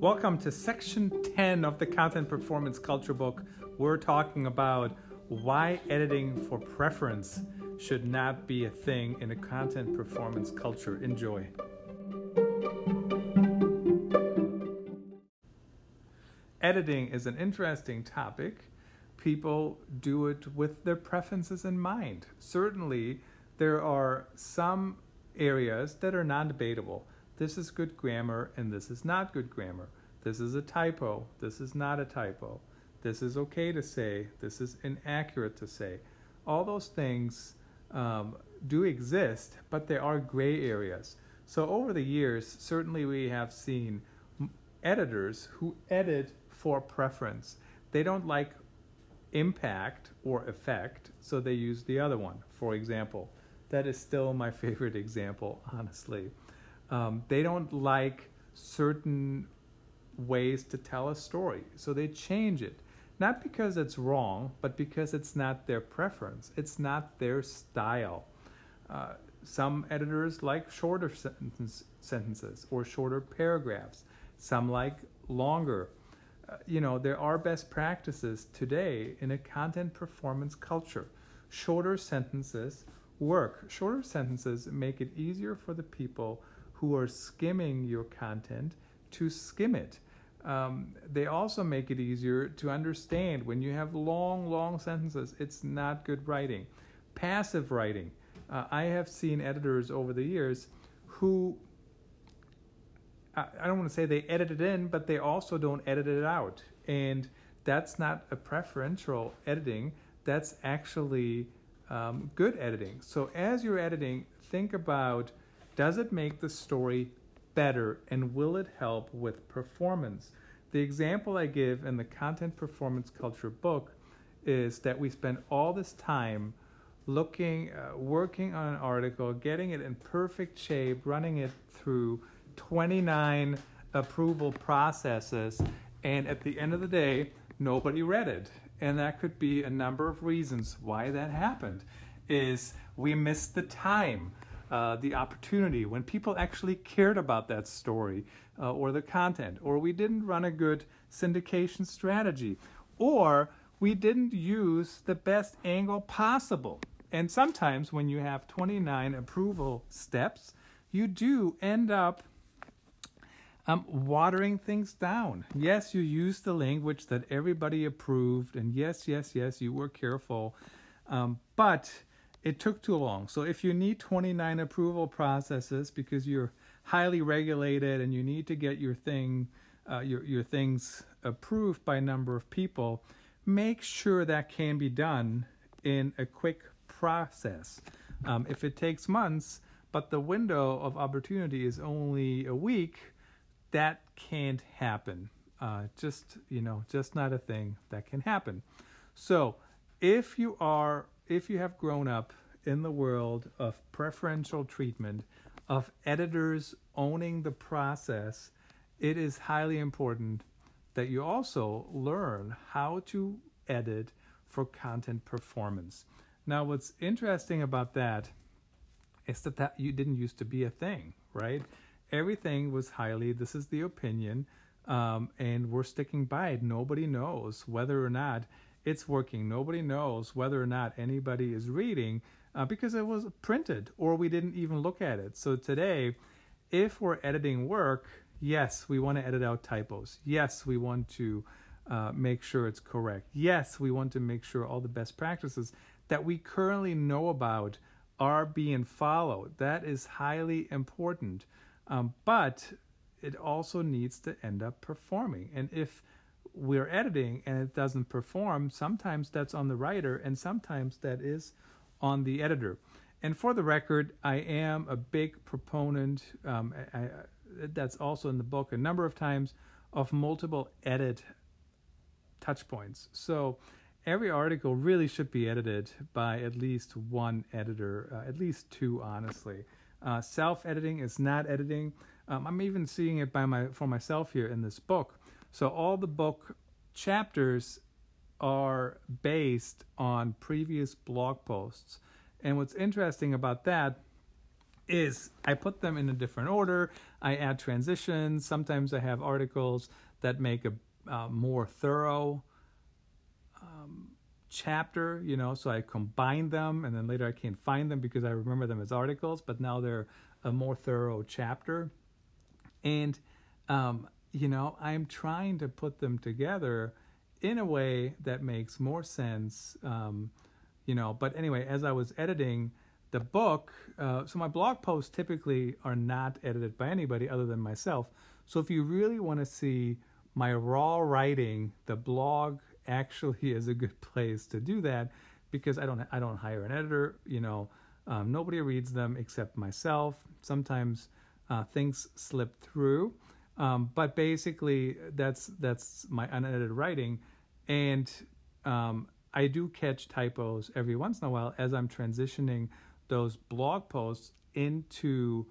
Welcome to section 10 of the Content Performance Culture book. We're talking about why editing for preference should not be a thing in a content performance culture. Enjoy. Editing is an interesting topic. People do it with their preferences in mind. Certainly, there are some areas that are non debatable. This is good grammar and this is not good grammar. This is a typo. This is not a typo. This is okay to say. This is inaccurate to say. All those things um, do exist, but there are gray areas. So over the years, certainly we have seen editors who edit for preference. They don't like impact or effect, so they use the other one. For example, that is still my favorite example, honestly. Um, they don't like certain ways to tell a story, so they change it. Not because it's wrong, but because it's not their preference, it's not their style. Uh, some editors like shorter sentence, sentences or shorter paragraphs, some like longer. Uh, you know, there are best practices today in a content performance culture. Shorter sentences work. Shorter sentences make it easier for the people who are skimming your content to skim it. Um, they also make it easier to understand when you have long, long sentences, it's not good writing. Passive writing. Uh, I have seen editors over the years who, I, I don't want to say they edit it in, but they also don't edit it out. And that's not a preferential editing, that's actually um, good editing. So as you're editing, think about does it make the story better and will it help with performance? The example I give in the Content Performance Culture book is that we spend all this time looking, uh, working on an article, getting it in perfect shape, running it through 29 approval processes, and at the end of the day, nobody read it. And that could be a number of reasons why that happened. Is we missed the time uh, the opportunity, when people actually cared about that story uh, or the content, or we didn't run a good syndication strategy, or we didn't use the best angle possible. And sometimes when you have 29 approval steps, you do end up um, watering things down. Yes, you used the language that everybody approved, and yes, yes, yes, you were careful. Um, but it took too long. So if you need 29 approval processes because you're highly regulated and you need to get your thing, uh, your your things approved by a number of people, make sure that can be done in a quick process. Um, if it takes months, but the window of opportunity is only a week, that can't happen. Uh, just you know, just not a thing that can happen. So if you are if you have grown up in the world of preferential treatment, of editors owning the process, it is highly important that you also learn how to edit for content performance. Now, what's interesting about that is that, that you didn't used to be a thing, right? Everything was highly, this is the opinion, um, and we're sticking by it. Nobody knows whether or not it's working. Nobody knows whether or not anybody is reading uh, because it was printed or we didn't even look at it. So today, if we're editing work, yes, we want to edit out typos. Yes, we want to uh, make sure it's correct. Yes, we want to make sure all the best practices that we currently know about are being followed. That is highly important. Um, but it also needs to end up performing. And if we're editing and it doesn't perform, sometimes that's on the writer and sometimes that is on the editor. And for the record, I am a big proponent, um, I, I, that's also in the book a number of times, of multiple edit touch points. So every article really should be edited by at least one editor, uh, at least two, honestly. Uh, Self editing is not editing. Um, I'm even seeing it by my for myself here in this book. So all the book chapters are based on previous blog posts. And what's interesting about that is I put them in a different order. I add transitions. Sometimes I have articles that make a uh, more thorough um, chapter, you know, so I combine them and then later I can't find them because I remember them as articles, but now they're a more thorough chapter. And, um, you know, I'm trying to put them together in a way that makes more sense, um, you know. But anyway, as I was editing the book, uh, so my blog posts typically are not edited by anybody other than myself. So if you really want to see my raw writing, the blog actually is a good place to do that because I don't I don't hire an editor. You know, um, nobody reads them except myself. Sometimes uh, things slip through, um, but basically that's that's my unedited writing, and um, I do catch typos every once in a while as I'm transitioning those blog posts into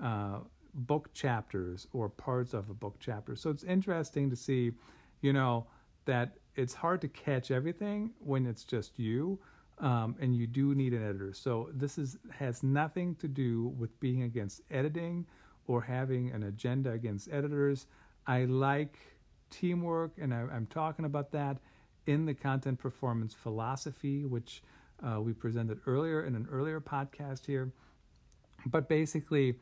uh, book chapters or parts of a book chapter. So it's interesting to see, you know, that it's hard to catch everything when it's just you, um, and you do need an editor. So this is has nothing to do with being against editing or having an agenda against editors. I like teamwork, and I, am talking about that in the content performance philosophy, which uh, we presented earlier in an earlier podcast here. But basically,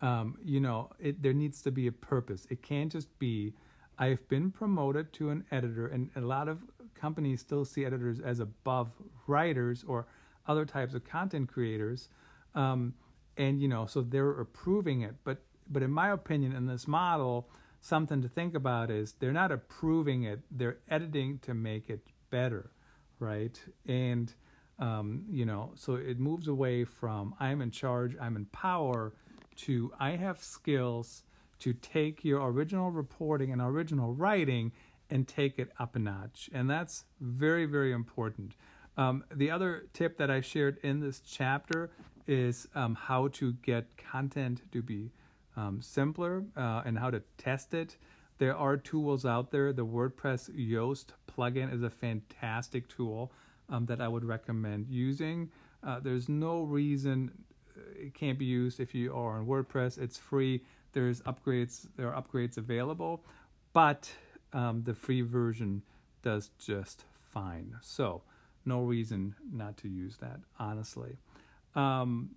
um, you know, it, there needs to be a purpose. It can't just be I've been promoted to an editor, and a lot of companies still see editors as above writers or other types of content creators. Um, and you know, so they're approving it. But but in my opinion, in this model, something to think about is they're not approving it; they're editing to make it better, right? And um, you know, so it moves away from I'm in charge, I'm in power, to I have skills to take your original reporting and original writing and take it up a notch. And that's very, very important. Um, the other tip that I shared in this chapter is um, how to get content to be um, simpler uh, and how to test it. There are tools out there. The WordPress Yoast plugin is a fantastic tool um, that I would recommend using. Uh, there's no reason uh, it can't be used if you are on WordPress. It's free. There's upgrades. There are upgrades available, but um, the free version does just fine. So no reason not to use that. Honestly, um,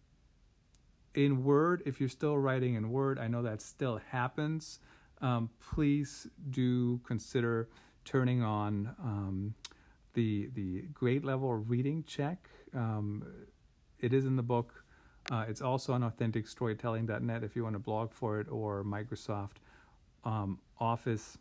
in Word, if you're still writing in Word, I know that still happens. Um, please do consider turning on um, the the grade level reading check. Um, it is in the book. Uh, it's also on authenticstorytelling.net if you want to blog for it, or Microsoft um, Office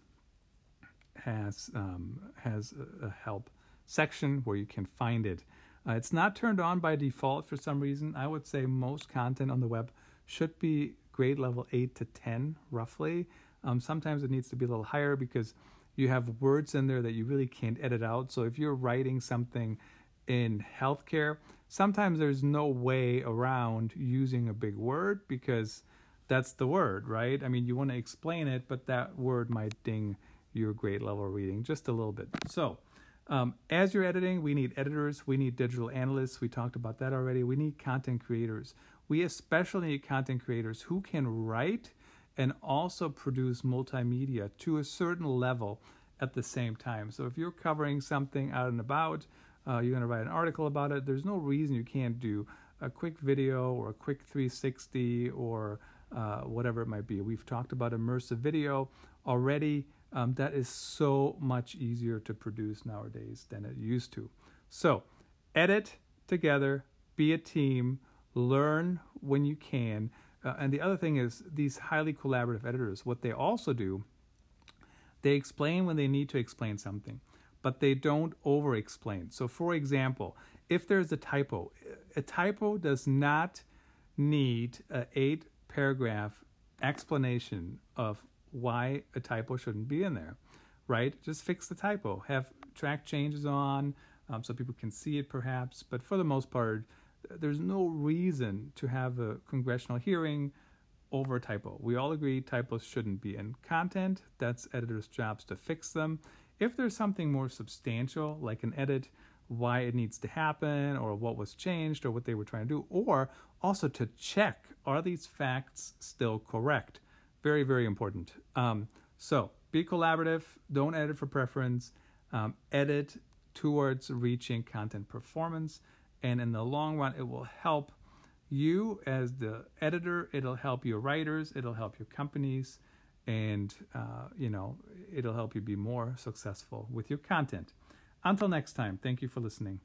has um, has a, a, help section where you can find it. Uh, it's not turned on by default for some reason. I would say most content on the web should be grade level eight to ten, roughly. Um, sometimes it needs to be a little higher because you have words in there that you really can't edit out. So if you're writing something in healthcare, sometimes there's no way around using a big word because that's the word, right? I mean, you want to explain it, but that word might ding your grade level reading just a little bit. So, um, as you're editing, we need editors, we need digital analysts. We talked about that already. We need content creators. We especially need content creators who can write and also produce multimedia to a certain level at the same time. So if you're covering something out and about, uh, you're going to write an article about it, there's no reason you can't do a quick video or a quick 360 or uh, whatever it might be. We've talked about immersive video already. Um, that is so much easier to produce nowadays than it used to. So, edit together, be a team, learn when you can. Uh, and the other thing is, these highly collaborative editors, what they also do, they explain when they need to explain something, but they don't over explain. So, for example, if there's a typo, a typo does not need an eight paragraph explanation of why a typo shouldn't be in there, right? Just fix the typo, have track changes on um, so people can see it perhaps, but for the most part, there's no reason to have a congressional hearing over a typo. We all agree typos shouldn't be in content. That's editors' jobs to fix them. If there's something more substantial, like an edit, why it needs to happen, or what was changed, or what they were trying to do, or also to check are these facts still correct? Very, very important. Um, so be collaborative, don't edit for preference, um, edit towards reaching content performance. And in the long run, it will help you as the editor, it'll help your writers, it'll help your companies, and uh, you know, it'll help you be more successful with your content. Until next time, thank you for listening.